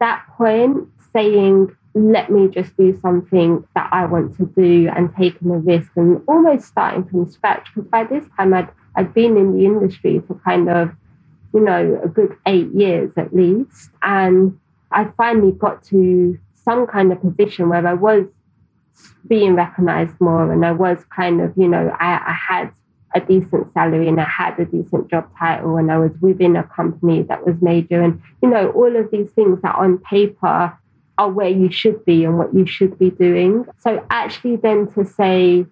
that point, saying, let me just do something that I want to do and taking a risk and almost starting from scratch. Because by this time, I'd, I'd been in the industry for kind of, you know, a good eight years at least. And I finally got to some kind of position where I was being recognized more and I was kind of, you know, I, I had a decent salary and I had a decent job title and I was within a company that was major. And, you know, all of these things that on paper are where you should be and what you should be doing. So actually then to say,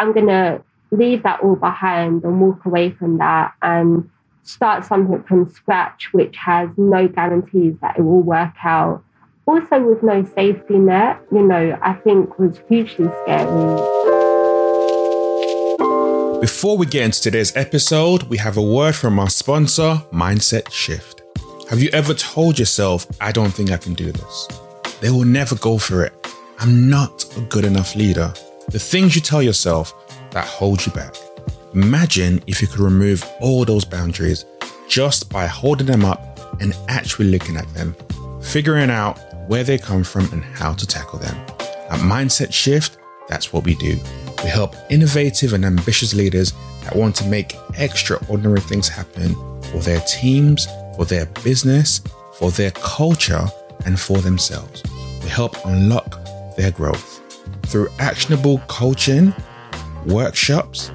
I'm going to leave that all behind and walk away from that and start something from scratch, which has no guarantees that it will work out. Also, with no safety net, you know, I think was hugely scary. Before we get into today's episode, we have a word from our sponsor, Mindset Shift. Have you ever told yourself, I don't think I can do this? They will never go for it. I'm not a good enough leader. The things you tell yourself that hold you back. Imagine if you could remove all those boundaries just by holding them up and actually looking at them, figuring out where they come from and how to tackle them. At Mindset Shift, that's what we do. We help innovative and ambitious leaders that want to make extraordinary things happen for their teams, for their business, for their culture, and for themselves. We help unlock their growth through actionable coaching, workshops,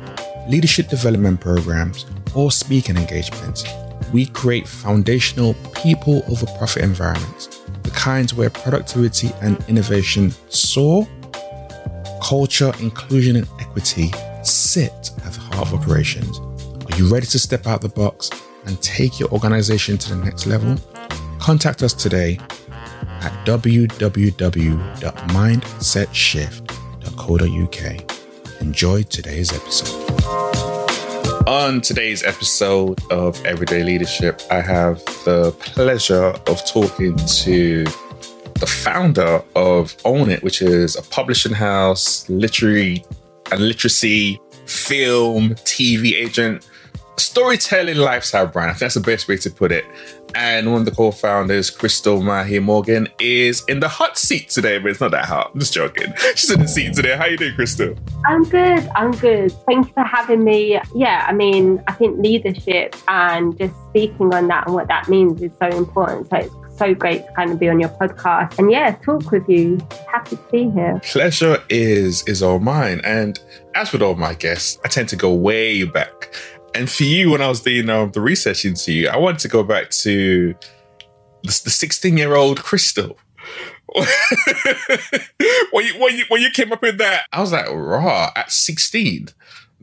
leadership development programs, or speaking engagements. We create foundational people over profit environments, the kinds where productivity and innovation soar culture, inclusion, and equity sit at the heart of operations. Are you ready to step out the box and take your organization to the next level? Contact us today at www.mindsetshift.co.uk. Enjoy today's episode. On today's episode of Everyday Leadership, I have the pleasure of talking to the founder of Own It, which is a publishing house, literary and literacy, film, TV agent, storytelling lifestyle brand. I think that's the best way to put it. And one of the co-founders, Crystal Mahey-Morgan, is in the hot seat today, but it's not that hot. I'm just joking. She's in the seat today. How you doing, Crystal? I'm good. I'm good. Thank you for having me. Yeah, I mean, I think leadership and just speaking on that and what that means is so important. So it's so great to kind of be on your podcast and yeah, talk with you. Happy to be here. Pleasure is is all mine. And as with all my guests, I tend to go way back. And for you, when I was doing um, the research into you, I wanted to go back to the 16 year old Crystal. when you when you when you came up with that, I was like, raw at 16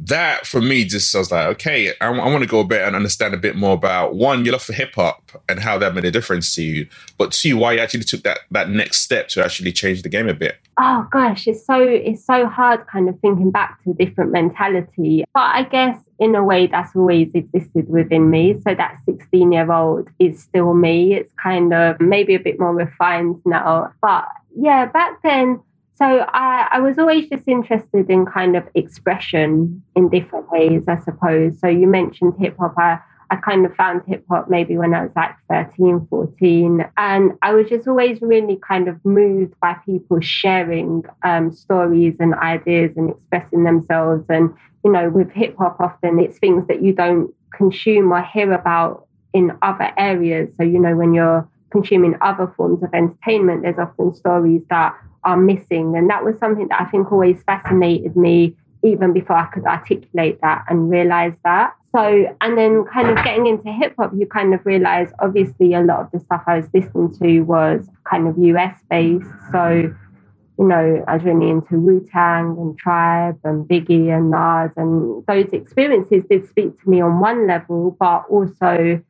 that for me just I was like, okay, I, I want to go a bit and understand a bit more about one, your love for hip hop and how that made a difference to you, but two, why you actually took that that next step to actually change the game a bit. Oh gosh, it's so it's so hard kind of thinking back to a different mentality. But I guess in a way that's always existed within me. So that 16 year old is still me. It's kind of maybe a bit more refined now. But yeah, back then so I, I, was always just interested in kind of expression in different ways, I suppose. So you mentioned hip hop. I, I kind of found hip hop maybe when I was like 13, 14. And I was just always really kind of moved by people sharing um, stories and ideas and expressing themselves. And, you know, with hip hop, often it's things that you don't consume or hear about in other areas. So, you know, when you're consuming other forms of entertainment, there's often stories that are missing. And that was something that I think always fascinated me, even before I could articulate that and realize that. So, and then kind of getting into hip hop, you kind of realize obviously a lot of the stuff I was listening to was kind of US based. So, you know, I was really into Wu Tang and Tribe and Biggie and Nas. And those experiences did speak to me on one level, but also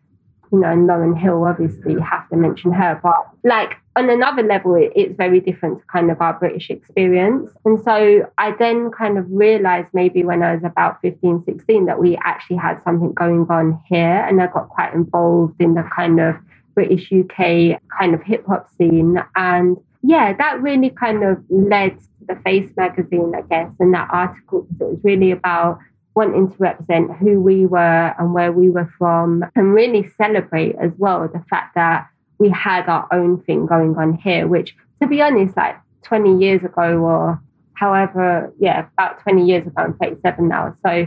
you know, Lauryn Hill, obviously, have to mention her. But like on another level, it, it's very different to kind of our British experience. And so I then kind of realized maybe when I was about 15, 16 that we actually had something going on here. And I got quite involved in the kind of British UK kind of hip hop scene. And yeah, that really kind of led to the Face magazine, I guess, and that article it was really about wanting to represent who we were and where we were from and really celebrate as well the fact that we had our own thing going on here, which to be honest, like 20 years ago or however, yeah, about 20 years ago, I'm 37 now. So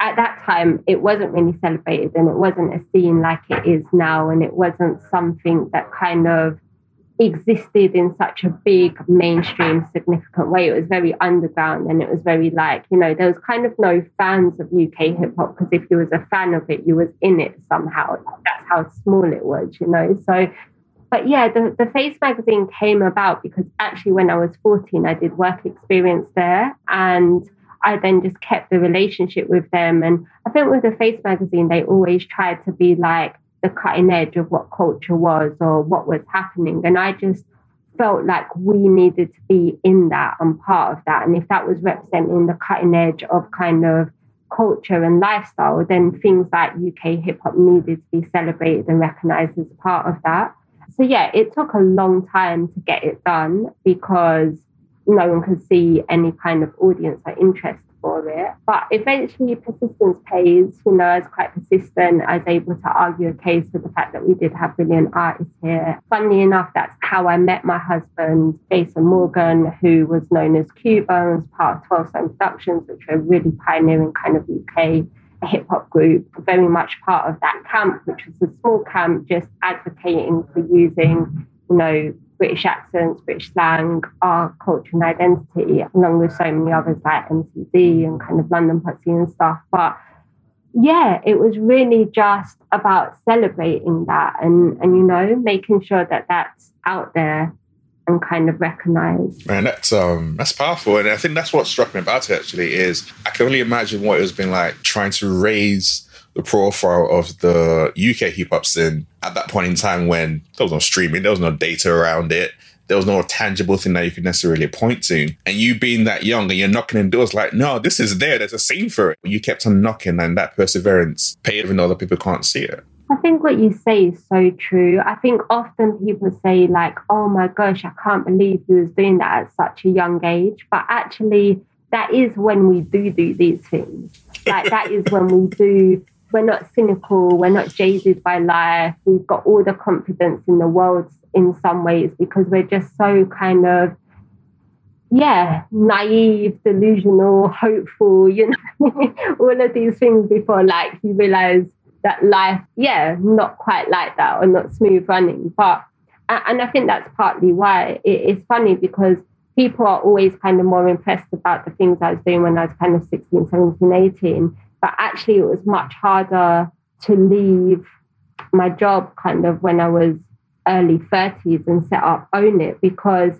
at that time, it wasn't really celebrated and it wasn't a scene like it is now. And it wasn't something that kind of existed in such a big mainstream significant way. It was very underground and it was very like, you know, there was kind of no fans of UK hip hop because if you was a fan of it, you was in it somehow. That's how small it was, you know. So but yeah, the, the Face magazine came about because actually when I was 14, I did work experience there and I then just kept the relationship with them. And I think with the Face magazine, they always tried to be like the cutting edge of what culture was or what was happening. And I just felt like we needed to be in that and part of that. And if that was representing the cutting edge of kind of culture and lifestyle, then things like UK hip hop needed to be celebrated and recognized as part of that. So yeah, it took a long time to get it done because no one could see any kind of audience or interest for it. But eventually, persistence pays. You know, I was quite persistent. I was able to argue a case for the fact that we did have brilliant artists here. Funnily enough, that's how I met my husband, Jason Morgan, who was known as Cuba and was part of 12 Stone Productions, which were really pioneering kind of UK hip hop group, very much part of that camp, which was a small camp just advocating for using, you know, British accents, British slang, our culture and identity, along with so many others like MCD and kind of London Posse and stuff. But yeah, it was really just about celebrating that and, and you know, making sure that that's out there and kind of recognized. Man, that's um that's powerful, and I think that's what struck me about it. Actually, is I can only imagine what it has been like trying to raise the profile of the UK hip hop scene at that point in time when there was no streaming, there was no data around it. There was no tangible thing that you could necessarily point to. And you being that young and you're knocking on doors like, no, this is there. There's a scene for it. You kept on knocking and that perseverance paid even though other people can't see it. I think what you say is so true. I think often people say, like, oh my gosh, I can't believe he was doing that at such a young age. But actually, that is when we do do these things. Like, that is when we do, we're not cynical, we're not jaded by life. We've got all the confidence in the world in some ways because we're just so kind of, yeah, naive, delusional, hopeful, you know, all of these things before like you realize that life, yeah, not quite like that or not smooth running. But, and I think that's partly why it's funny because people are always kind of more impressed about the things I was doing when I was kind of 16, 17, 18. But actually, it was much harder to leave my job kind of when I was early 30s and set up Own It because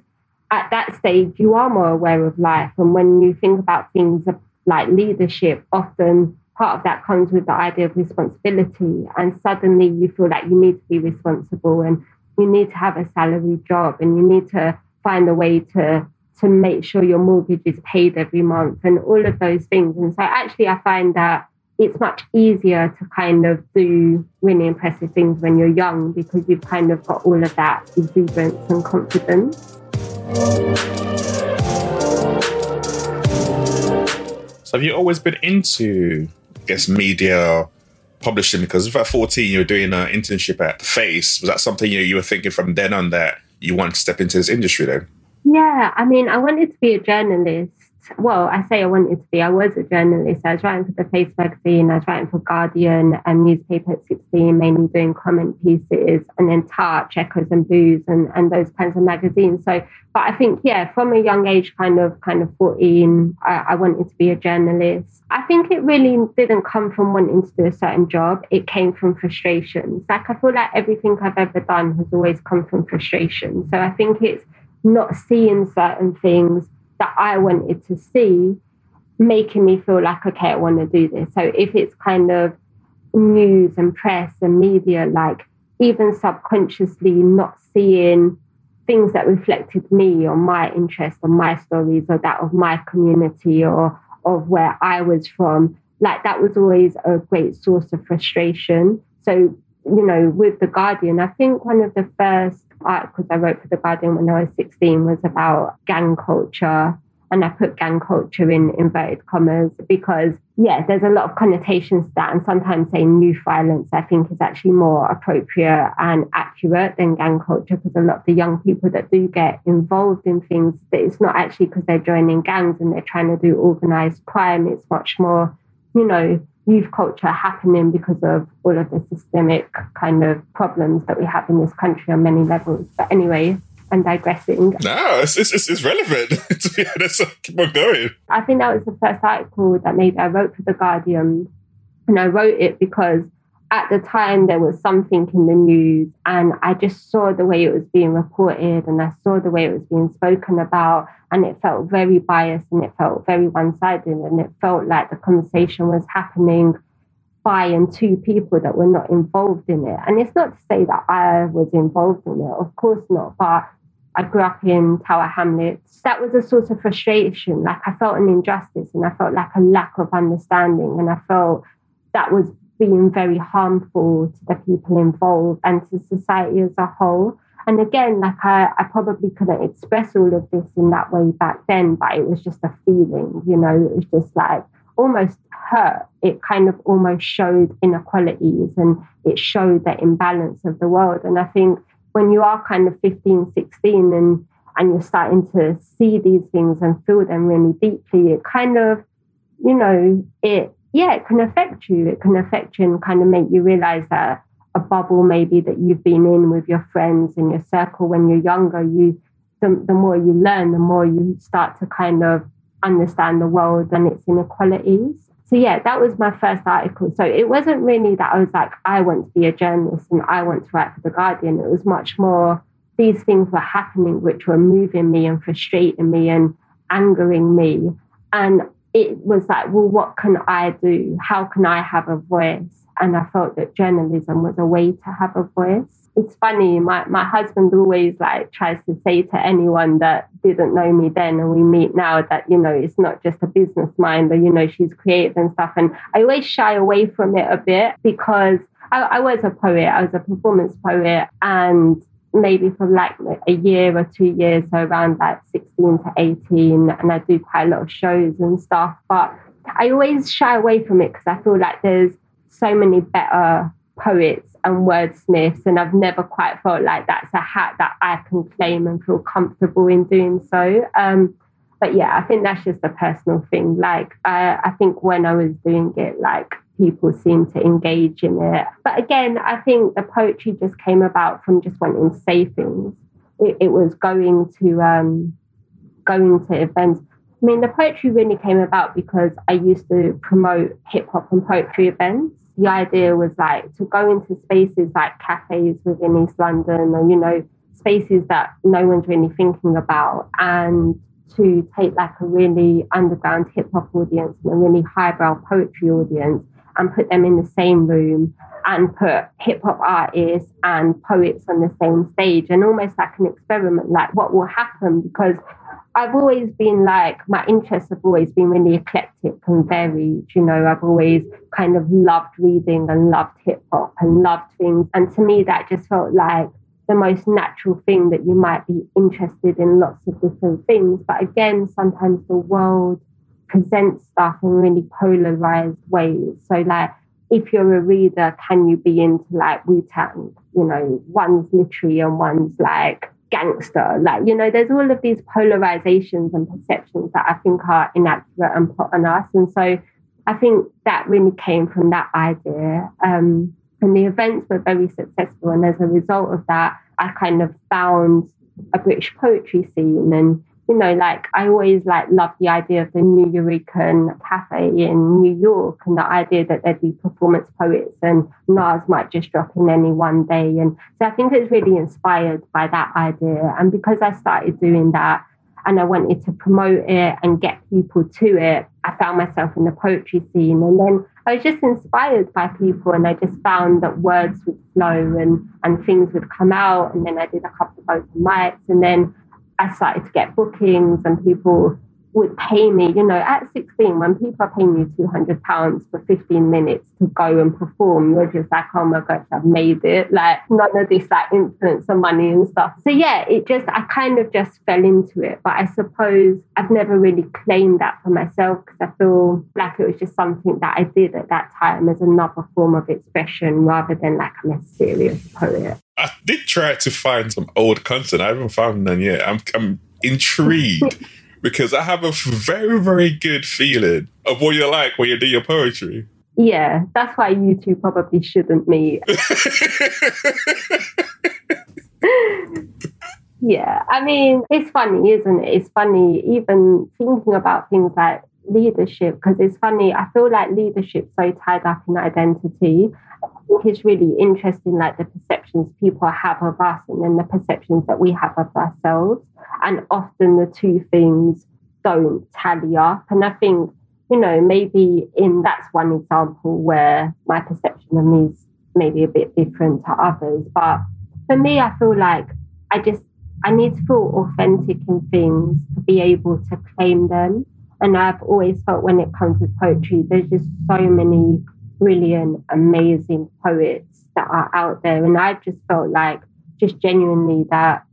at that stage you are more aware of life. And when you think about things like leadership, often part of that comes with the idea of responsibility. And suddenly you feel like you need to be responsible and you need to have a salary job and you need to find a way to to make sure your mortgage is paid every month and all of those things. And so actually I find that it's much easier to kind of do really impressive things when you're young because you've kind of got all of that exuberance and confidence. So have you always been into I guess, media publishing? Because if at 14, you were doing an internship at the Face. Was that something you, you were thinking from then on that you want to step into this industry then? Yeah, I mean, I wanted to be a journalist well, I say I wanted to be. I was a journalist. I was writing for the Face magazine. I was writing for Guardian and newspaper at 16, mainly doing comment pieces, and then Touch, Echoes and Blues, and, and those kinds of magazines. So, but I think, yeah, from a young age, kind of, kind of 14, I, I wanted to be a journalist. I think it really didn't come from wanting to do a certain job. It came from frustrations. Like I feel like everything I've ever done has always come from frustration. So I think it's not seeing certain things that I wanted to see making me feel like, okay, I want to do this. So if it's kind of news and press and media, like even subconsciously not seeing things that reflected me or my interest or my stories or that of my community or of where I was from, like that was always a great source of frustration. So, you know, with The Guardian, I think one of the first articles I wrote for The Guardian when I was 16 was about gang culture and I put gang culture in inverted commas because, yeah, there's a lot of connotations to that. And sometimes saying youth violence, I think, is actually more appropriate and accurate than gang culture because a lot of the young people that do get involved in things, that it's not actually because they're joining gangs and they're trying to do organized crime. It's much more, you know, youth culture happening because of all of the systemic kind of problems that we have in this country on many levels. But anyway, I'm digressing. No, it's, it's, it's relevant. to be honest, keep on going. I think that was the first article that maybe I wrote for The Guardian. And I wrote it because at the time there was something in the news and I just saw the way it was being reported and I saw the way it was being spoken about and it felt very biased and it felt very one-sided and it felt like the conversation was happening by and to people that were not involved in it. And it's not to say that I was involved in it, of course not, but I grew up in Tower Hamlets. That was a source of frustration. Like I felt an injustice and I felt like a lack of understanding. And I felt that was being very harmful to the people involved and to society as a whole. And again, like I, I probably couldn't express all of this in that way back then, but it was just a feeling, you know, it was just like almost hurt. It kind of almost showed inequalities and it showed the imbalance of the world. And I think when you are kind of 15, 16 and and you're starting to see these things and feel them really deeply, it kind of, you know, it yeah, it can affect you. It can affect you and kind of make you realize that a bubble maybe that you've been in with your friends and your circle when you're younger, you the, the more you learn, the more you start to kind of understand the world and its inequalities so yeah, that was my first article. So it wasn't really that I was like, I want to be a journalist and I want to write for the Guardian. It was much more these things were happening which were moving me and frustrating me and angering me. And it was like, well, what can I do? How can I have a voice? And I felt that journalism was a way to have a voice it's funny. My my husband always like tries to say to anyone that didn't know me then and we meet now that you know it's not just a business mind, but you know she's creative and stuff. And I always shy away from it a bit because I, I was a poet. I was a performance poet, and maybe for like a year or two years, so around like 16 to 18, and I do quite a lot of shows and stuff. But I always shy away from it because I feel like there's so many better poets and wordsmiths, and I've never quite felt like that's a hat that I can claim and feel comfortable in doing so. Um, but yeah, I think that's just a personal thing. Like, I think when I was doing it, like people seem to engage in it. But again, I think the poetry just came about from just wanting to say things. It, it was going to um, going to events. I mean, the poetry really came about because I used to promote hip hop and poetry events the idea was like to go into spaces like cafes within East London or, you know, spaces that no one's really thinking about and to take like a really underground hip hop audience and a really highbrow poetry audience and put them in the same room and put hip hop artists and poets on the same stage and almost like an experiment, like what will happen because I've always been like, my interests have always been really eclectic and varied. You know, I've always kind of loved reading and loved hip hop and loved things. And to me, that just felt like the most natural thing that you might be interested in lots of different things. But again, sometimes the world presents stuff in really polarized ways. So, like, if you're a reader, can you be into like Wu Tang? You know, one's literary and one's like gangster. Like, you know, there's all of these polarizations and perceptions that I think are inaccurate and put on us. And so I think that really came from that idea. Um, and the events were very successful. And as a result of that, I kind of found a British poetry scene and you know, like I always like love the idea of the Nuyorican cafe in New York and the idea that there'd be performance poets and Nas might just drop in any one day. And so I think it's really inspired by that idea. And because I started doing that and I wanted to promote it and get people to it, I found myself in the poetry scene. And then I was just inspired by people and I just found that words would flow and, and things would come out. And then I did a couple of open mics and then I started to get bookings and people would pay me, you know, at 16, when people are paying you 200 pounds for 15 minutes to go and perform, you're just like, oh my gosh, I've made it. Like none of this like influence influencer money and stuff. So yeah, it just, I kind of just fell into it. But I suppose I've never really claimed that for myself because I feel like it was just something that I did at that time as another form of expression rather than like I'm a serious poet. I did try to find some old content. I haven't found none yet. I'm, I'm intrigued because I have a very, very good feeling of what you're like when you do your poetry. Yeah, that's why you two probably shouldn't meet. yeah, I mean, it's funny, isn't it? It's funny even thinking about things like leadership because it's funny. I feel like leadership's so tied up in identity. I think it's really interesting, like the perceptions people have of us and then the perceptions that we have of ourselves. And often the two things don't tally up. And I think, you know, maybe in that's one example where my perception of me is maybe a bit different to others. But for me, I feel like I just I need to feel authentic in things to be able to claim them. And I've always felt when it comes to poetry, there's just so many brilliant, amazing poets that are out there. And I've just felt like just genuinely that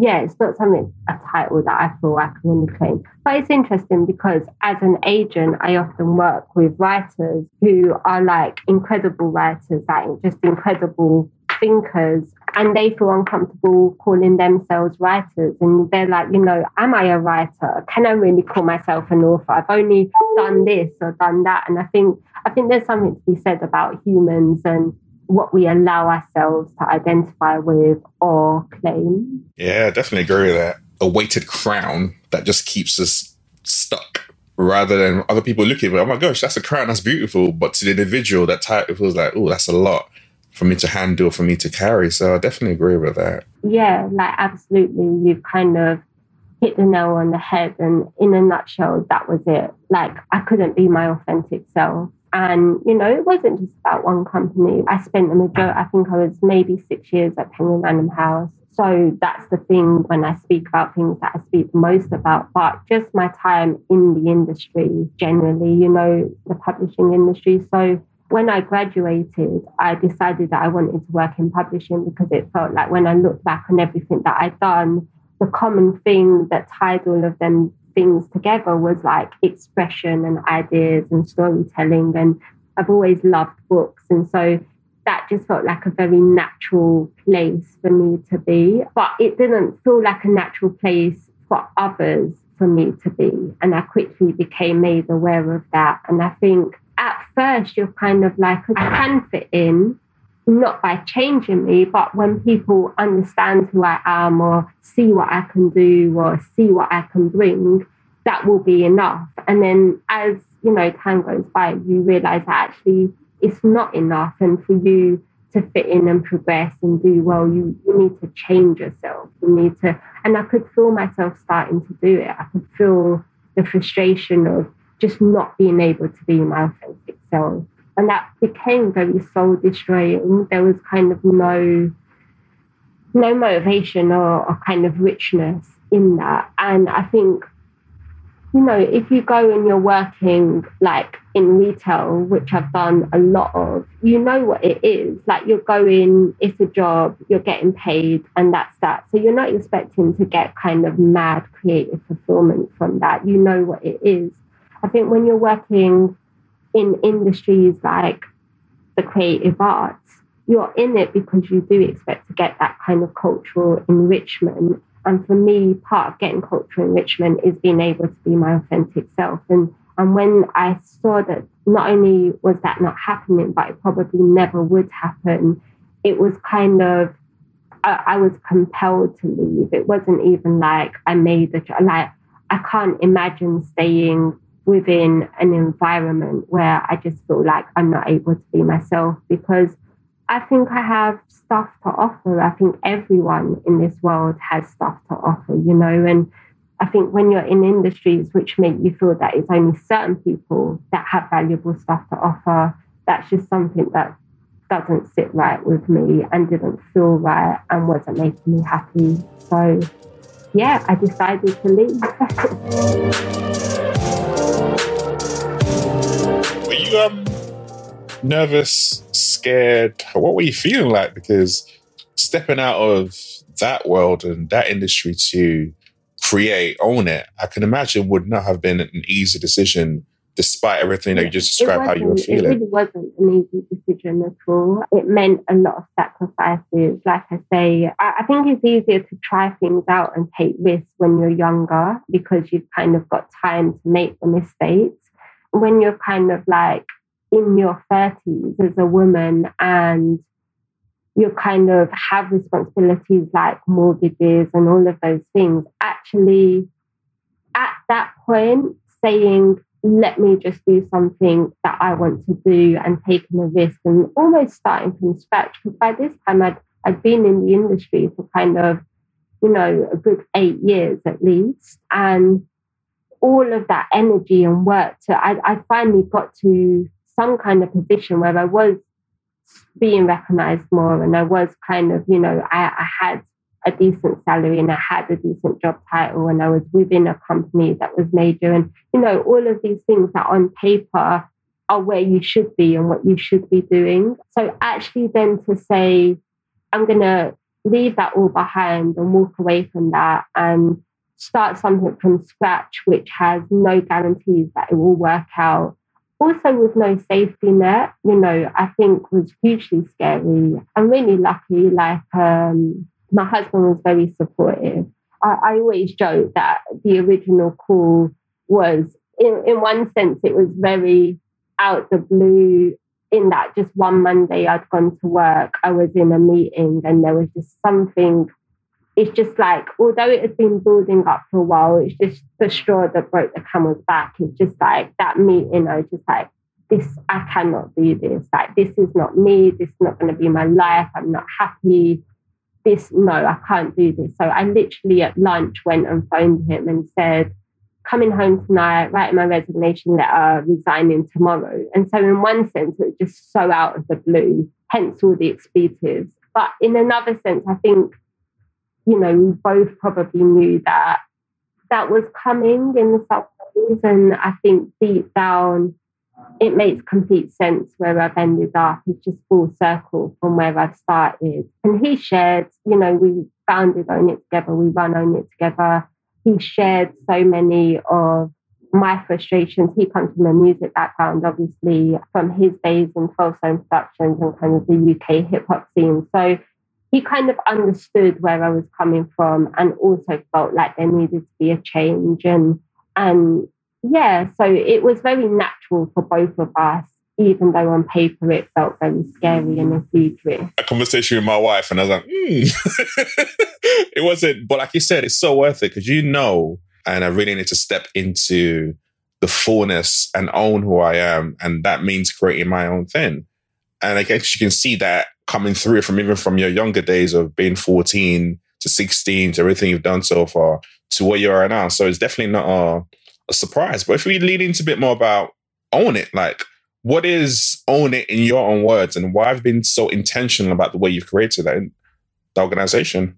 yeah, it's not something a title that I feel I can really claim. But it's interesting because as an agent, I often work with writers who are like incredible writers, like just incredible thinkers, and they feel uncomfortable calling themselves writers. And they're like, you know, am I a writer? Can I really call myself an author? I've only done this or done that. And I think I think there's something to be said about humans and what we allow ourselves to identify with or claim. Yeah, definitely agree with that. A weighted crown that just keeps us stuck rather than other people looking at oh my gosh, that's a crown, that's beautiful. But to the individual, that title feels like, oh, that's a lot for me to handle, for me to carry. So I definitely agree with that. Yeah, like absolutely. You've kind of hit the nail on the head. And in a nutshell, that was it. Like I couldn't be my authentic self. And, you know, it wasn't just about one company. I spent the majority, I think I was maybe six years at Penguin Random House. So that's the thing when I speak about things that I speak most about. But just my time in the industry generally, you know, the publishing industry. So when I graduated, I decided that I wanted to work in publishing because it felt like when I looked back on everything that I'd done, the common thing that tied all of them things together was like expression and ideas and storytelling. And I've always loved books. And so that just felt like a very natural place for me to be. But it didn't feel like a natural place for others for me to be. And I quickly became made aware of that. And I think at first you're kind of like, I can fit in, not by changing me, but when people understand who I am or see what I can do or see what I can bring, that will be enough. And then as you know, time goes by, you realize that actually it's not enough. And for you to fit in and progress and do well, you, you need to change yourself. You need to, and I could feel myself starting to do it. I could feel the frustration of just not being able to be my authentic self. And that became very soul destroying. There was kind of no no motivation or, or kind of richness in that. And I think you know, if you go and you're working like in retail, which I've done a lot of, you know what it is. Like you're going, it's a job, you're getting paid, and that's that. So you're not expecting to get kind of mad creative fulfillment from that. You know what it is. I think when you're working in industries like the creative arts, you're in it because you do expect to get that kind of cultural enrichment and for me, part of getting cultural enrichment is being able to be my authentic self. And and when I saw that not only was that not happening, but it probably never would happen, it was kind of I, I was compelled to leave. It wasn't even like I made the like I can't imagine staying within an environment where I just feel like I'm not able to be myself because I think I have stuff to offer. I think everyone in this world has stuff to offer, you know, and I think when you're in industries which make you feel that it's only certain people that have valuable stuff to offer, that's just something that doesn't sit right with me and didn't feel right and wasn't making me happy. So, yeah, I decided to leave. Were you um nervous, scared? What were you feeling like? Because stepping out of that world and that industry to create, own it, I can imagine would not have been an easy decision despite everything that you just described how you were feeling. It really wasn't an easy decision at all. It meant a lot of sacrifices. Like I say, I, I think it's easier to try things out and take risks when you're younger because you've kind of got time to make the mistakes. When you're kind of like in your 30s as a woman and you kind of have responsibilities like mortgages and all of those things, actually, at that point, saying, let me just do something that I want to do and taking a risk and almost starting from scratch. Because by this time, I'd, I'd been in the industry for kind of, you know, a good eight years at least. And all of that energy and work to, I, I finally got to some kind of position where I was being recognized more and I was kind of, you know, I, I had a decent salary and I had a decent job title and I was within a company that was major. And, you know, all of these things that on paper are where you should be and what you should be doing. So actually then to say, I'm going to leave that all behind and walk away from that and start something from scratch, which has no guarantees that it will work out. Also, with no safety net, you know, I think was hugely scary. I'm really lucky. Like, um, my husband was very supportive. I, I always joke that the original call was, in, in one sense, it was very out the blue in that just one Monday I'd gone to work, I was in a meeting and there was just something. It's just like, although it had been building up for a while, it's just the straw that broke the camel's back. It's just like that meeting, I was just like, this, I cannot do this. Like, this is not me. This is not going to be my life. I'm not happy this, no, I can't do this. So I literally at lunch went and phoned him and said, coming home tonight, writing my resignation letter, resigning tomorrow. And so in one sense, it was just so out of the blue, hence all the expletives. But in another sense, I think, you know, we both probably knew that that was coming in the South And I think deep down, it makes complete sense where I've ended up. It's just full circle from where I've started. And he shared, you know, we founded Own It Together, we run Own It Together. He shared so many of my frustrations. He comes from a music background, obviously, from his days in 12 Stone Productions and kind of the UK hip hop scene. So he kind of understood where I was coming from and also felt like there needed to be a change. And and yeah, so it was very natural for both of us, even though on paper it felt very scary and a huge risk. A conversation with my wife, and I was like, mm. it wasn't, but like you said, it's so worth it because you know, and I really need to step into the fullness and own who I am. And that means creating my own thing. And I guess you can see that coming through from even from your younger days of being 14 to 16 to everything you've done so far to where you are now. So it's definitely not a a surprise. But if we lean into a bit more about own it, like what is own it in your own words and why I've been so intentional about the way you've created that the organization?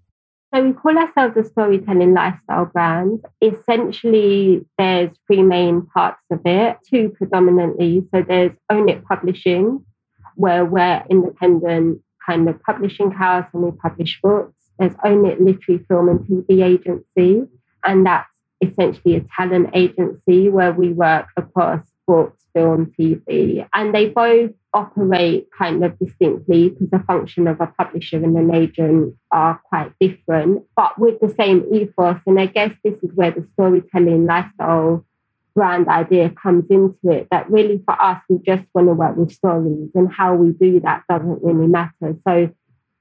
So we call ourselves a storytelling lifestyle brand. Essentially, there's three main parts of it, two predominantly. So there's Own It Publishing, where we're independent kind of publishing house and we publish books. There's It Literary Film and TV Agency, and that's essentially a talent agency where we work across sports, film, TV, and they both operate kind of distinctly because the function of a publisher and an agent are quite different, but with the same ethos. And I guess this is where the storytelling lifestyle brand idea comes into it that really for us, we just want to work with stories and how we do that doesn't really matter. So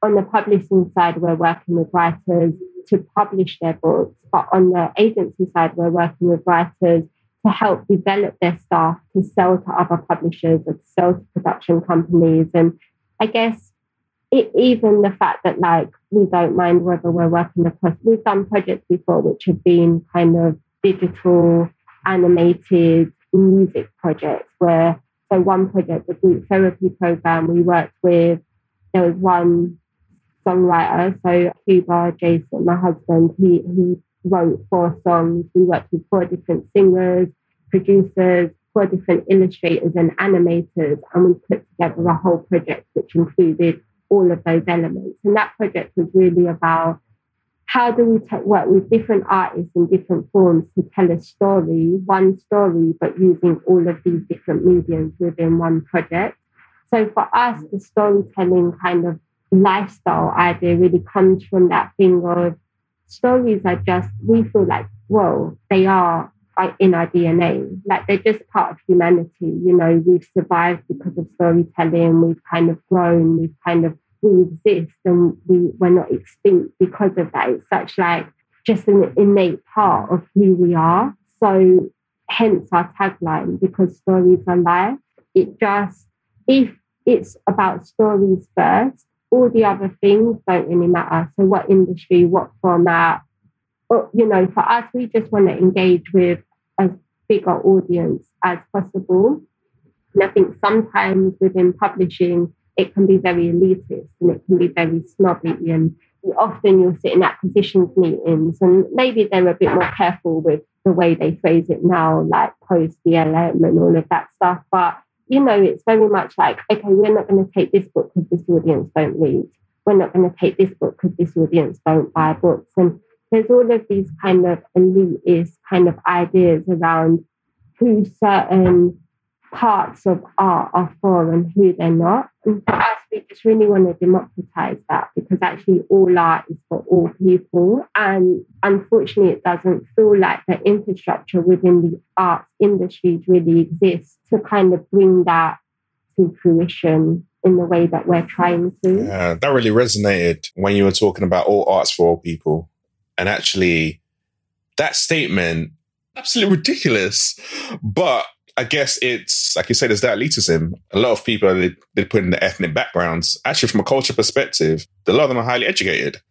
on the publishing side, we're working with writers to publish their books, but on the agency side, we're working with writers to help develop their staff to sell to other publishers or to sell to production companies. And I guess it, even the fact that like we don't mind whether we're working across, we've done projects before which have been kind of digital, animated music projects where so one project, the group therapy program, we worked with, there was one songwriter. So Cuba, Jason, my husband, he, he wrote four songs. We worked with four different singers, producers, four different illustrators and animators, and we put together a whole project which included all of those elements. And that project was really about how do we work with different artists in different forms to tell a story, one story, but using all of these different mediums within one project. So for us, the storytelling kind of lifestyle idea really comes from that thing of stories are just, we feel like, whoa, they are uh, in our DNA. Like they're just part of humanity. You know, we've survived because of storytelling. We've kind of grown. We've kind of we exist and we we're not extinct because of that. It's such like just an innate part of who we are. So hence our tagline, because stories are life. It just if it's about stories first, all the other things don't really matter. So what industry, what format, but you know, for us, we just want to engage with as bigger audience as possible. And I think sometimes within publishing, it can be very elitist and it can be very snobby. And often you'll sit in acquisitions meetings and maybe they're a bit more careful with the way they phrase it now, like post BLM and all of that stuff. But, you know, it's very much like, okay, we're not going to take this book because this audience don't read. We're not going to take this book because this audience don't buy books. And there's all of these kind of elitist kind of ideas around who certain parts of art are for and who they're not. And for us, we just really want to democratize that because actually all art is for all people. And unfortunately, it doesn't feel like the infrastructure within the arts industries really exists to kind of bring that to fruition in the way that we're trying to. Yeah, that really resonated when you were talking about all arts for all people. And actually, that statement, absolutely ridiculous. But I guess it's like you said, there's that elitism. A lot of people they, they put in the ethnic backgrounds. Actually, from a culture perspective, a lot of them are highly educated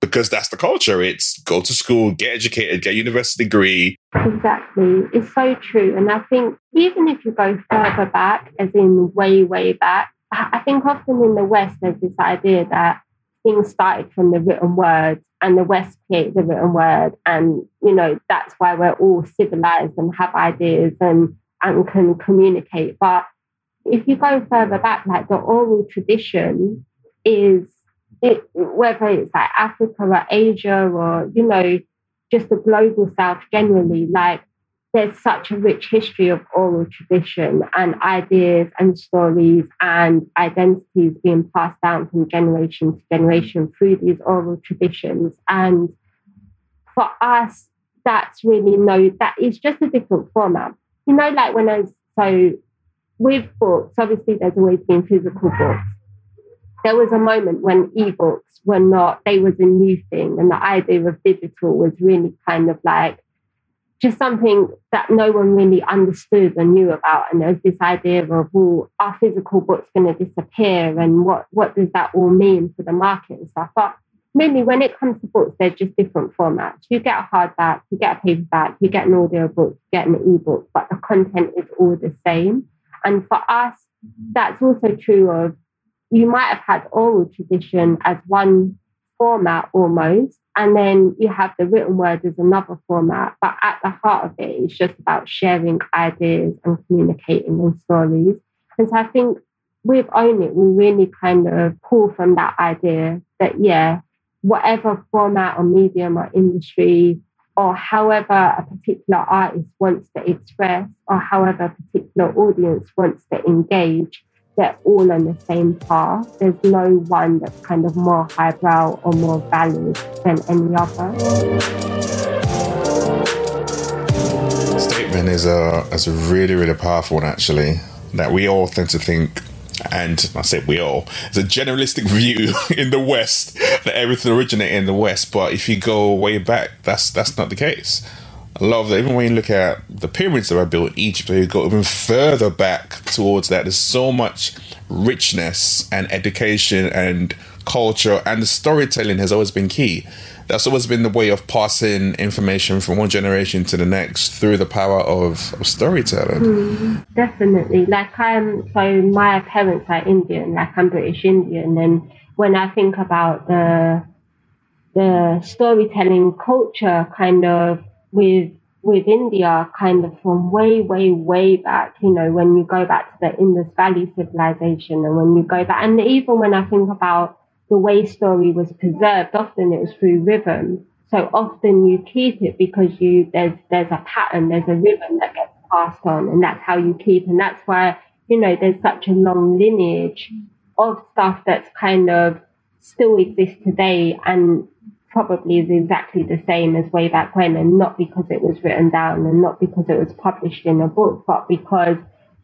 because that's the culture. It's go to school, get educated, get a university degree. Exactly. It's so true. And I think even if you go further back, as in way, way back, I think often in the West, there's this idea that things started from the written word and the West created the written word. And, you know, that's why we're all civilized and have ideas and, and can communicate. But if you go further back, like the oral tradition is it, whether it's like Africa or Asia or, you know, just the global south generally, like there's such a rich history of oral tradition and ideas and stories and identities being passed down from generation to generation through these oral traditions. And for us, that's really no, that is just a different format. You know, like when I was so with books, obviously there's always been physical books. There was a moment when ebooks were not, they was a new thing, and the idea of digital was really kind of like just something that no one really understood or knew about. And there's this idea of, well, are physical books going to disappear? And what, what does that all mean for the market and stuff? But mainly when it comes to books, they're just different formats. You get a hardback, you get a paperback, you get an audio book, you get an ebook, but the content is all the same. And for us, mm-hmm. that's also true of you might have had oral tradition as one format almost, and then you have the written word as another format. But at the heart of it, it's just about sharing ideas and communicating in stories. And so I think with Own It, we really kind of pull from that idea that, yeah, whatever format or medium or industry or however a particular artist wants to express or however a particular audience wants to engage, they're all on the same path. There's no one that's kind of more highbrow or more valued than any other. Statement is a is a really really powerful one actually. That we all tend to think and I say we all, it's a generalistic view in the West that everything originated in the West. But if you go way back, that's that's not the case a lot of even when you look at the pyramids that were built in Egypt, you go even further back towards that. There's so much richness and education and culture, and the storytelling has always been key. That's always been the way of passing information from one generation to the next through the power of, of storytelling. Mm, definitely. Like I'm, so my parents are Indian, like I'm British Indian, and when I think about the the storytelling culture kind of with with India kind of from way, way, way back, you know, when you go back to the Indus Valley civilization and when you go back, and even when I think about the way story was preserved, often it was through rhythm. So often you keep it because you there's there's a pattern, there's a rhythm that gets passed on, and that's how you keep. And that's why you know there's such a long lineage of stuff that's kind of still exists today and probably is exactly the same as way back when, and not because it was written down and not because it was published in a book, but because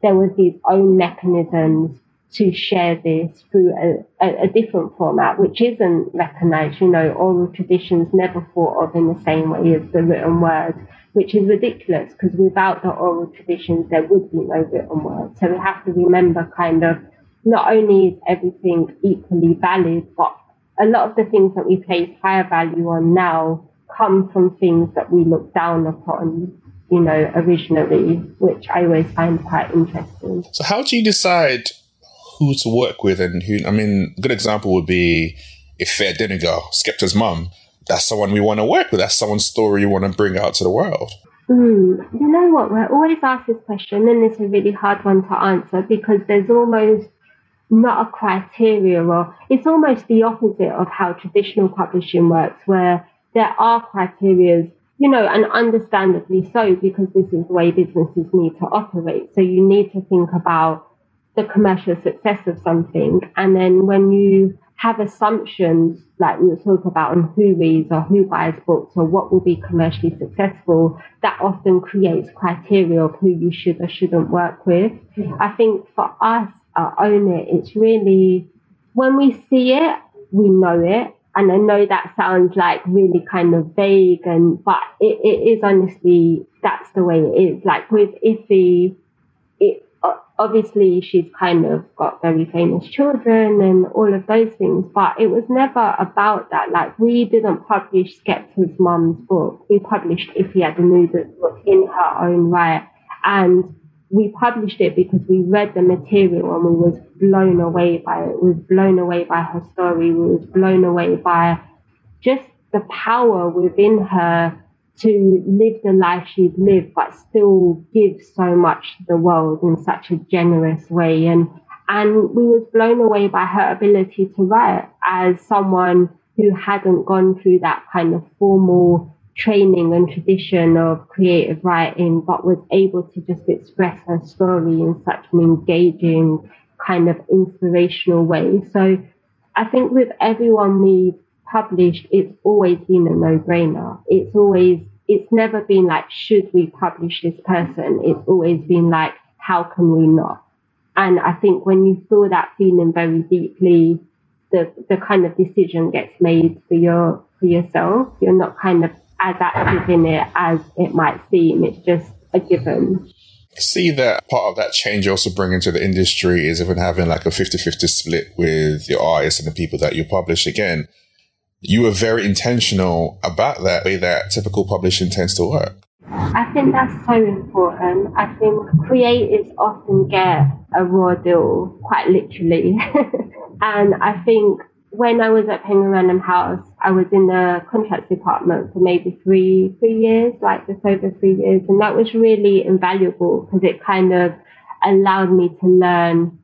there was these own mechanisms to share this through a, a, a, different format, which isn't recognized. You know, oral traditions never thought of in the same way as the written word, which is ridiculous because without the oral traditions, there would be no written word. So we have to remember kind of not only is everything equally valid, but a lot of the things that we place higher value on now come from things that we look down upon, you know, originally, which I always find quite interesting. So, how do you decide who to work with and who? I mean, a good example would be if Ife Adenuga, Skepta's mum. That's someone we want to work with. That's someone's story you want to bring out to the world. Mm, you know what? We're always asked this question, and it's a really hard one to answer because there's almost not a criteria or it's almost the opposite of how traditional publishing works where there are criteria you know and understandably so because this is the way businesses need to operate so you need to think about the commercial success of something and then when you have assumptions like we will talk about on who reads or who buys books or what will be commercially successful, that often creates criteria of who you should or shouldn't work with. I think for us, uh, own it. It's really, when we see it, we know it. And I know that sounds like really kind of vague and, but it, it is honestly, that's the way it is. Like with Ify, it, obviously she's kind of got very famous children and all of those things, but it was never about that. Like we didn't publish Skepta's mum's book. We published Ife Adenuga's book in her own right. And we published it because we read the material and we was blown away by it. We was blown away by her story. We was blown away by just the power within her to live the life she'd lived, but still give so much to the world in such a generous way. And, and we was blown away by her ability to write as someone who hadn't gone through that kind of formal training and tradition of creative writing, but was able to just express her story in such an engaging, kind of inspirational way. So I think with everyone we've published, it's always been a no brainer. It's always, it's never been like, should we publish this person? It's always been like, how can we not? And I think when you feel that feeling very deeply, the, the kind of decision gets made for your, for yourself. You're not kind of as active in it as it might seem. It's just a given. See that part of that change you also bring into the industry is even having like a 50 50 split with your artists and the people that you publish. Again, you were very intentional about that way that typical publishing tends to work. I think that's so important. I think creatives often get a raw deal, quite literally. and I think when I was at Penguin Random House, I was in the contracts department for maybe three three years, like just over three years, and that was really invaluable because it kind of allowed me to learn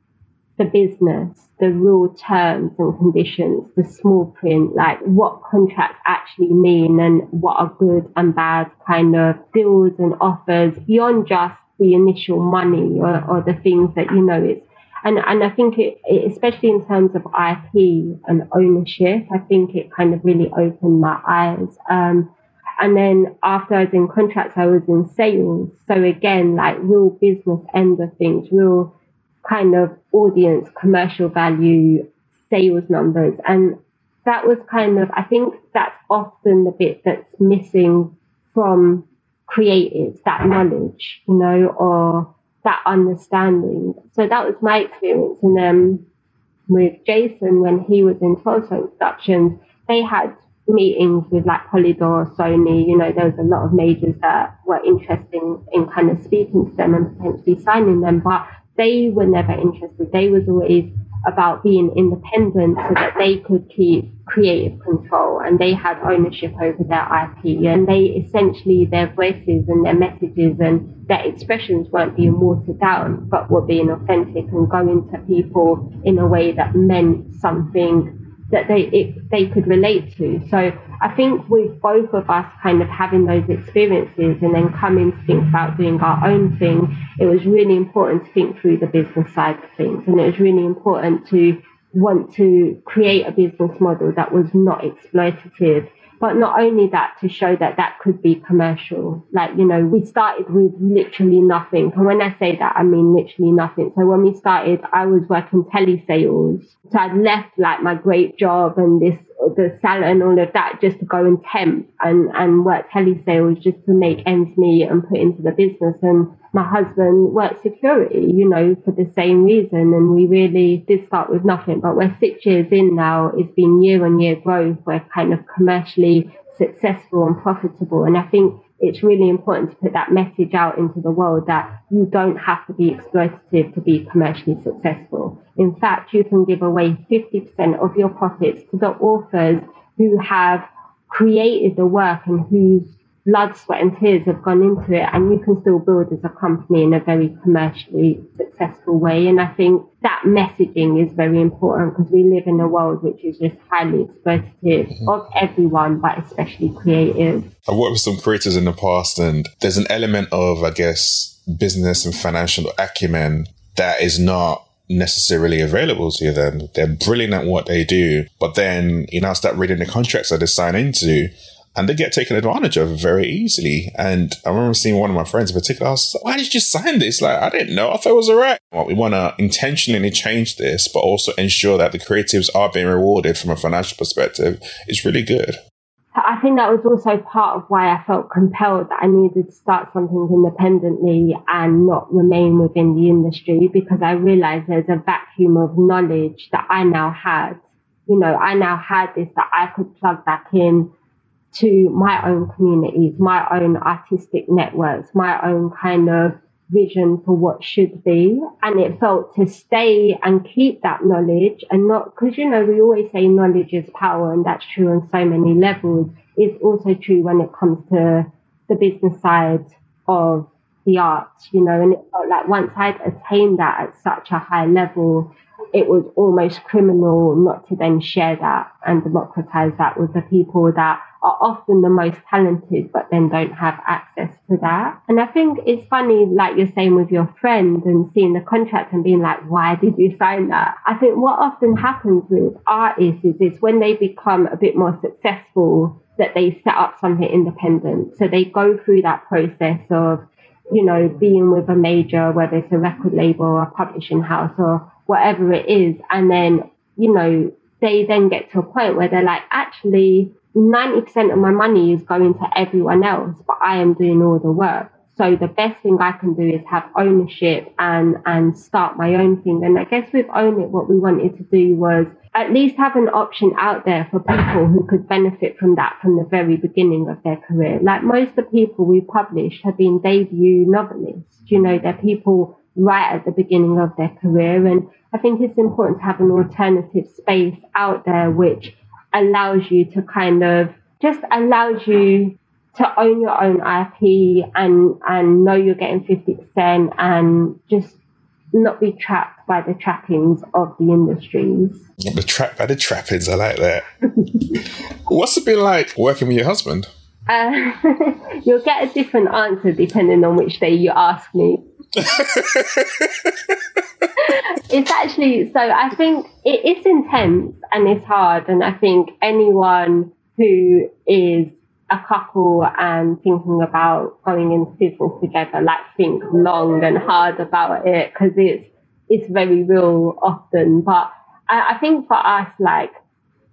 the business, the real terms and conditions, the small print, like what contracts actually mean and what are good and bad kind of deals and offers beyond just the initial money or, or the things that you know it's and and I think it, especially in terms of IP and ownership, I think it kind of really opened my eyes. Um, and then after I was in contracts, I was in sales. So again, like real business end of things, real kind of audience, commercial value, sales numbers. And that was kind of, I think that's often the bit that's missing from creatives, that knowledge, you know, or that understanding. So that was my experience. And then with Jason, when he was in Tulsa Productions, they had meetings with like Polydor, Sony, you know, there was a lot of majors that were interested in, in kind of speaking to them and potentially signing them, but they were never interested. They was always about being independent so that they could keep creative control and they had ownership over their IP and they essentially their voices and their messages and their expressions weren't being watered down but were being authentic and going to people in a way that meant something that they it, they could relate to. So I think with both of us kind of having those experiences and then coming to think about doing our own thing, it was really important to think through the business side of things. And it was really important to want to create a business model that was not exploitative but not only that, to show that that could be commercial. Like, you know, we started with literally nothing. And when I say that, I mean literally nothing. So when we started, I was working telesales. So I'd left like my great job and this, the salary and all of that just to go and temp and, and work telesales just to make ends meet and put into the business. And my husband worked security, you know, for the same reason. And we really did start with nothing. But we're six years in now. It's been year on year growth. We're kind of commercially successful and profitable. And I think it's really important to put that message out into the world that you don't have to be exploitative to be commercially successful. In fact, you can give away 50% of your profits to the authors who have created the work and whose blood, sweat, and tears have gone into it, and you can still build as a company in a very commercially successful way. And I think that messaging is very important because we live in a world which is just highly exploitative mm-hmm. of everyone, but especially creative. I've worked with some creators in the past, and there's an element of, I guess, business and financial acumen that is not necessarily available to them. They're brilliant at what they do, but then, you know, start reading the contracts that they sign into and they get taken advantage of very easily. And I remember seeing one of my friends in particular. I was like, why did you sign this? Like, I didn't know. I thought it was all right. Well, we want to intentionally change this, but also ensure that the creatives are being rewarded from a financial perspective is really good. I think that was also part of why I felt compelled that I needed to start something independently and not remain within the industry because I realized there's a vacuum of knowledge that I now had. You know, I now had this that I could plug back in to my own communities, my own artistic networks, my own kind of vision for what should be. And it felt to stay and keep that knowledge and not, because, you know, we always say knowledge is power, and that's true on so many levels. It's also true when it comes to the business side of the arts, you know, and it felt like once I'd attained that at such a high level, it was almost criminal not to then share that and democratize that with the people that are often the most talented, but then don't have access to that. And I think it's funny, like you're saying with your friend and seeing the contract and being like, why did you sign that? I think what often happens with artists is, is when they become a bit more successful, that they set up something independent. So they go through that process of, you know, being with a major, whether it's a record label or a publishing house or whatever it is. And then, you know, they then get to a point where they're like, actually, 90% of my money is going to everyone else, but I am doing all the work. So the best thing I can do is have ownership and, and start my own thing. And I guess with Own It, what we wanted to do was at least have an option out there for people who could benefit from that from the very beginning of their career. Like most of the people we published have been debut novelists. You know, they're people right at the beginning of their career. And I think it's important to have an alternative space out there which allows you to kind of just allows you to own your own IP and and know you're getting 50% and just not be trapped by the trappings of the industries. Not be trapped by the trappings. I like that. What's it been like working with your husband? Uh, you'll get a different answer depending on which day you ask me. it's actually so I think it is intense and it's hard and I think anyone who is a couple and thinking about going into business together like think long and hard about it because it's it's very real often but I, I think for us like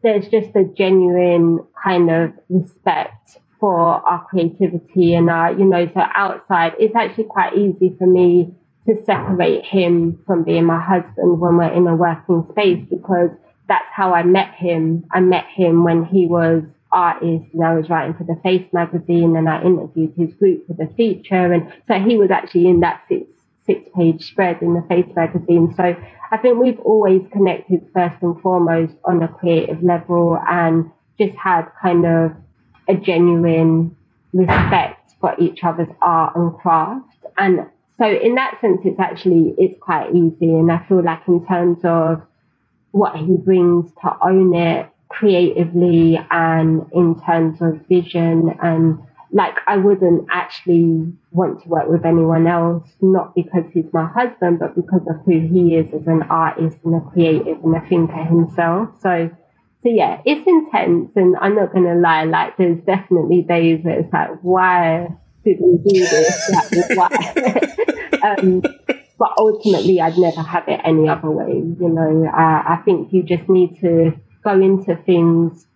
there's just a genuine kind of respect for our creativity and our, you know, so outside, it's actually quite easy for me to separate him from being my husband when we're in a working space because that's how I met him. I met him when he was artist and I was writing for the Face magazine and I interviewed his group for the feature. And so he was actually in that six page spread in the Face magazine. So I think we've always connected first and foremost on a creative level and just had kind of a genuine respect for each other's art and craft. And so in that sense, it's actually, it's quite easy. And I feel like in terms of what he brings to own it creatively and in terms of vision and like I wouldn't actually want to work with anyone else, not because he's my husband, but because of who he is as an artist and a creative and a thinker himself. So, so yeah, it's intense, and I'm not gonna lie. Like, there's definitely days where it's like, why did we do this? like, why? um, but ultimately, I'd never have it any other way. You know, I, I think you just need to go into things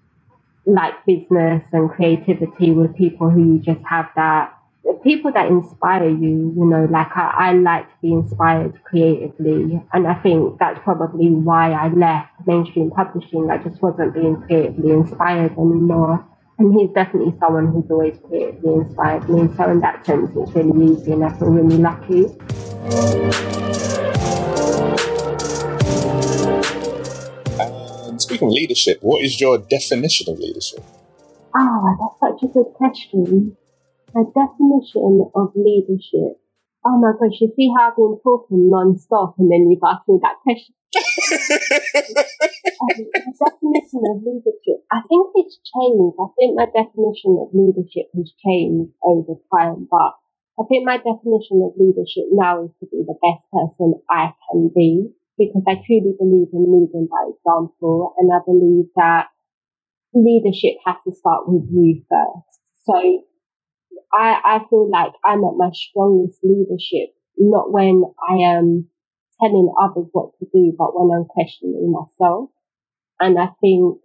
like business and creativity with people who you just have that people that inspire you, you know, like I, I, like to be inspired creatively. And I think that's probably why I left mainstream publishing. I just wasn't being creatively inspired anymore. And he's definitely someone who's always creatively inspired me. So in that sense, it's really easy and I feel really lucky. Speaking of leadership, what is your definition of leadership? Oh, that's such a good question. The definition of leadership. Oh my gosh, you see how I've been talking non-stop and then you've asked me that question. um, the definition of leadership. I think it's changed. I think my definition of leadership has changed over time, but I think my definition of leadership now is to be the best person I can be because I truly believe in leading by example. And I believe that leadership has to start with you first. So I, I feel like I'm at my strongest leadership, not when I am telling others what to do, but when I'm questioning myself. And I think,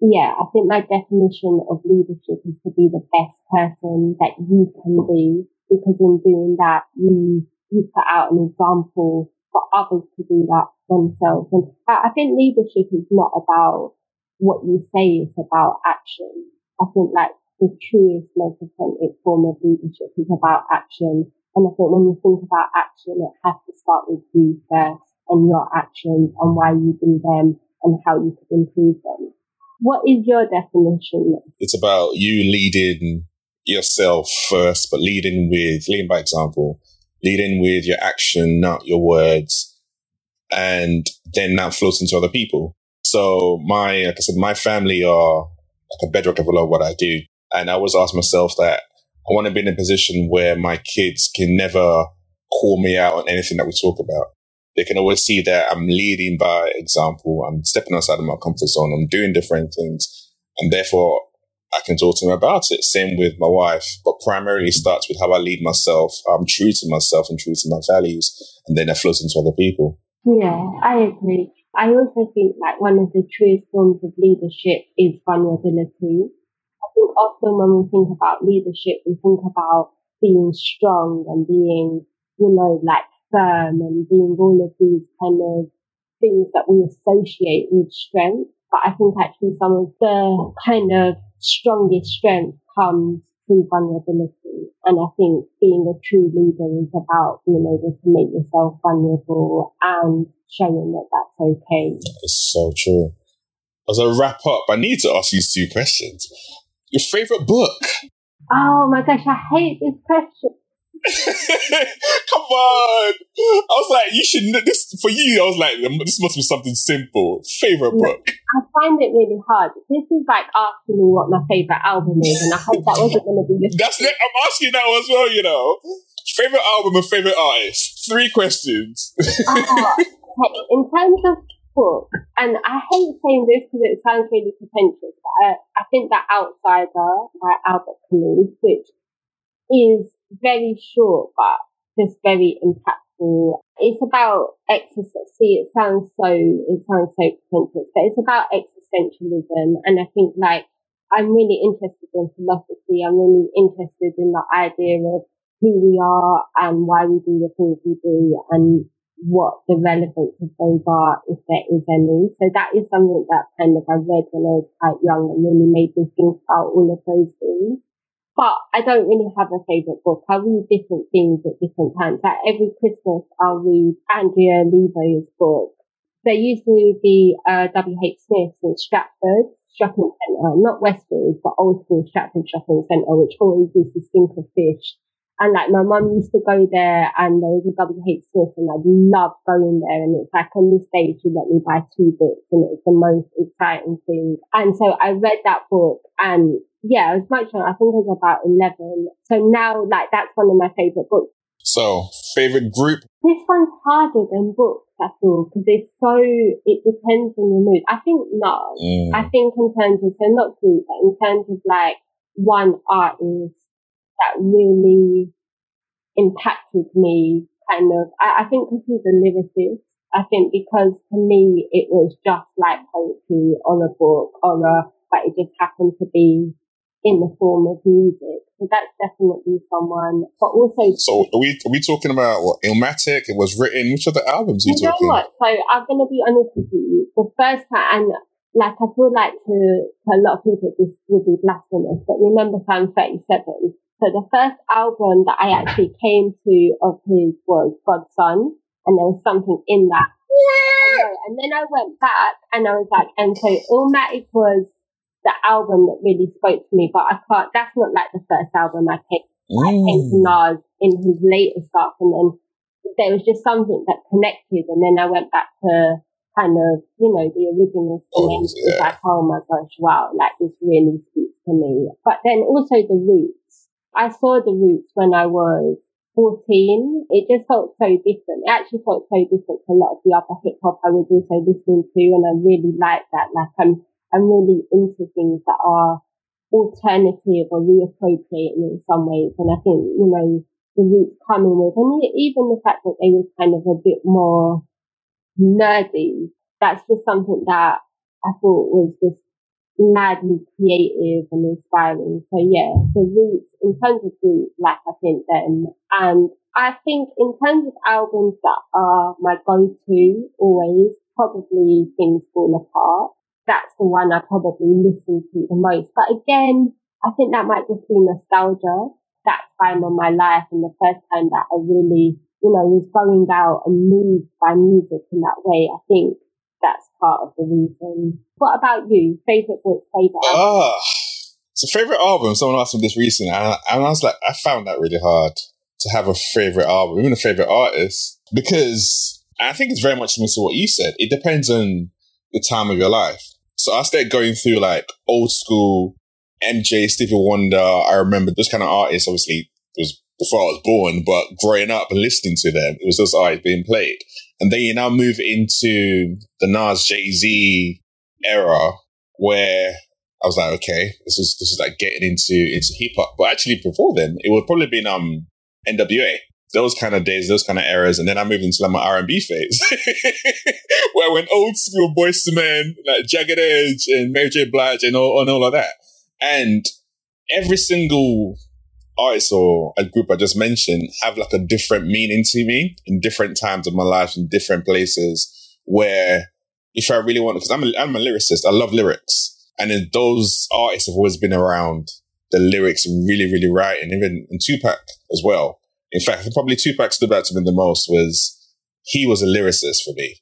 yeah, I think my definition of leadership is to be the best person that you can be, because in doing that, you, you put out an example for others to do that themselves. And I, think leadership is not about what you say, it's about action. I think like the truest, most authentic form of leadership is about action. And I think when you think about action, it has to start with you first and your actions and why you do them and how you could improve them. What is your definition? It's about you leading yourself first, but leading with, leading by example, leading with your action, not your words. And then that flows into other people. So my, like I said, my family are like a bedrock of a lot of what I do. And I always ask myself that I want to be in a position where my kids can never call me out on anything that we talk about. They can always see that I'm leading by example. I'm stepping outside of my comfort zone. I'm doing different things. And therefore I can talk to him about it. Same with my wife, but primarily starts with how I lead myself. I'm true to myself and true to my values, and then that flows into other people. Yeah, I agree. I also think like one of the truest forms of leadership is vulnerability. I think often when we think about leadership, we think about being strong and being, you know, like firm and being all of these kind of things that we associate with strength. But I think actually some of the kind of strongest strength comes through vulnerability. And I think being a true leader is about being able to make yourself vulnerable and showing that that's okay. It's so true. As I wrap up, I need to ask you two questions. Your favorite book? Oh my gosh, I hate this question. Come on. I was like, you should know this for you. I was like, this must be something simple. Favorite book. I find it really hard. This is like asking me what my favorite album is, and I hope that wasn't going to be the. That's it. I'm asking that as well. You know, favorite album and favorite artist. Three questions. uh, in terms of book, and I hate saying this because it sounds really pretentious, but I, I think that Outsider by Albert Camus, which is very short, but just very impactful. It's about existence. See, it sounds so, it sounds so pretentious, but it's about existentialism. And I think like, I'm really interested in philosophy. I'm really interested in the idea of who we are and why we do the things we do and what the relevance of those are, if there is any. So that is something that kind of I read when I was quite young and really made me think about all of those things. But I don't really have a favourite book. I read different things at different times. Like every Christmas, I'll read Andrea Levy's book. There used to be uh, W.H. Smith in Stratford shopping centre, not Westfield, but old school Stratford shopping centre, which always used to stink of fish. And like my mum used to go there and there was a WH Smith and I loved going there. And it's like on this day she let me buy two books and it was the most exciting thing. And so I read that book and yeah, it was much, I think it was about 11. So now like that's one of my favorite books. So favorite group? This one's harder than books, I feel, because it's so, it depends on your mood. I think no. Mm. I think in terms of, so not group, but in terms of like one artist that really impacted me kind of, I, I think because he's a lyricist, I think because to me it was just like poetry on a book or a, but it just happened to be in the form of music. So that's definitely someone, but also. So are we, are we talking about what Illmatic? It was written, which other albums are you, you talking? Know what? So I'm going to be honest with you. The first time, and like I feel like to, to a lot of people this would be blasphemous, but remember Psalm 37 so the first album that I actually came to of his was God's Son, and there was something in that. And then I went back and I was like, and so Illmatic was the album that really spoke to me, but I can't, that's not like the first album I came, mm. I to Nas in his later stuff. And then there was just something that connected. And then I went back to kind of, you know, the original thing. Oh, yeah. It's like, oh my gosh, wow, like this really speaks to me. But then also the roots I saw the roots when I was 14. It just felt so different. It actually felt so different to a lot of the other hip hop I was also listening to. And I really liked that. Like I'm, I'm really into things that are alternative or reappropriating in some ways. And I think, you know, the roots coming with, and even the fact that they was kind of a bit more nerdy, that's just something that I thought was just madly creative and inspiring. So yeah, the roots, in terms of roots, like I think them. And I think in terms of albums that are my go-to always, probably Things Fall Apart. That's the one I probably listen to the most. But again, I think that might just be nostalgia. That time of my life and the first time that I really, you know, was going out and moved by music in that way. I think that's part of the reason. What about you? Favorite book, favorite album? Ah, so favorite album. Someone asked me this recently, and I, and I was like, I found that really hard to have a favorite album, even a favorite artist, because I think it's very much similar to what you said. It depends on the time of your life. So I started going through like old school MJ, Stevie Wonder. I remember those kind of artists. Obviously, it was before I was born, but growing up and listening to them, it was those artists being played. And then you now move into the Nas Jay Z era where I was like, okay, this is this is like getting into into hip hop. But actually, before then, it would probably been um NWA. Those kind of days, those kind of eras, and then I moved into like my R and B phase, where I went old school Boyz II Men, like Jagged Edge and Mary J. Blige, and all and all of that. And every single artists or a group I just mentioned have like a different meaning to me in different times of my life in different places where if I really want, because I'm a, I'm a lyricist, I love lyrics. And then those artists have always been around the lyrics and really, really writing, even in Tupac as well. In fact, probably Tupac stood out to me the most was he was a lyricist for me.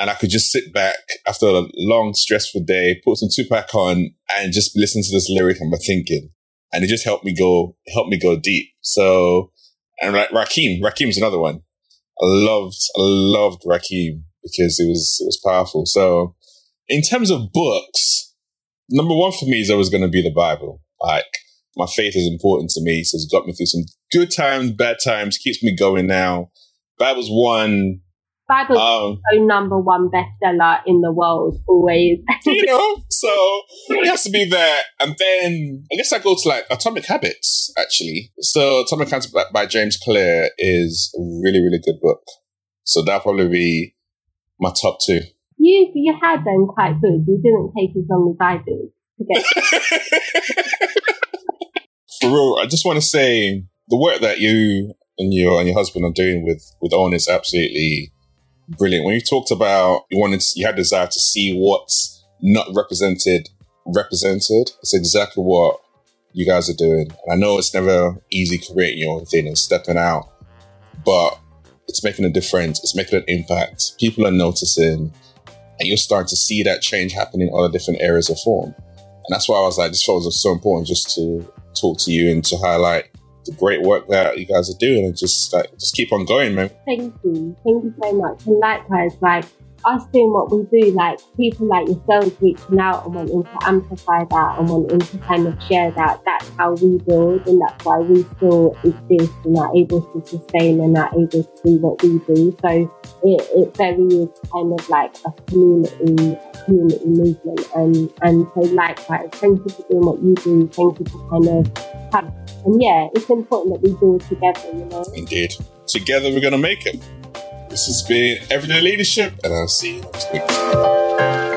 And I could just sit back after a long, stressful day, put some Tupac on and just listen to this lyric and be thinking and it just helped me go, helped me go deep. So, and like Rakim, Rakim's another one. I loved, I loved Rakim because it was, it was powerful. So in terms of books, number one for me is always going to be the Bible. Like my faith is important to me. So it's got me through some good times, bad times, keeps me going now. Bible's one Bible's um, number one bestseller in the world, always. you know, so it has to be there. And then I guess I go to like Atomic Habits, actually. So Atomic Habits by, by James Clear is a really, really good book. So that'll probably be my top two. You you had them quite good. You didn't take as long as I did to get. For real, I just want to say the work that you and your and your husband are doing with with Own is absolutely brilliant. When you talked about you wanted, you had a desire to see what's not represented, represented. It's exactly what you guys are doing. And I know it's never easy creating your own thing and stepping out, but it's making a difference. It's making an impact. People are noticing, and you're starting to see that change happening in other different areas of form. And that's why I was like, this was so important just to talk to you and to highlight the great work that you guys are doing and just like just keep on going, man. Thank you. Thank you so much. And likewise, like us doing what we do, like people like yourselves reaching out and wanting to amplify that and wanting to kind of share that, that's how we build and that's why we still exist and are able to sustain and are able to do what we do. So it, it very is kind of like a community community movement and and so likewise, thank you for doing what you do. Thank you for kind of have and yeah, it's important that we do it together, you know. Indeed. Together we're gonna make it. This has been Everyday Leadership, and I'll see you next week.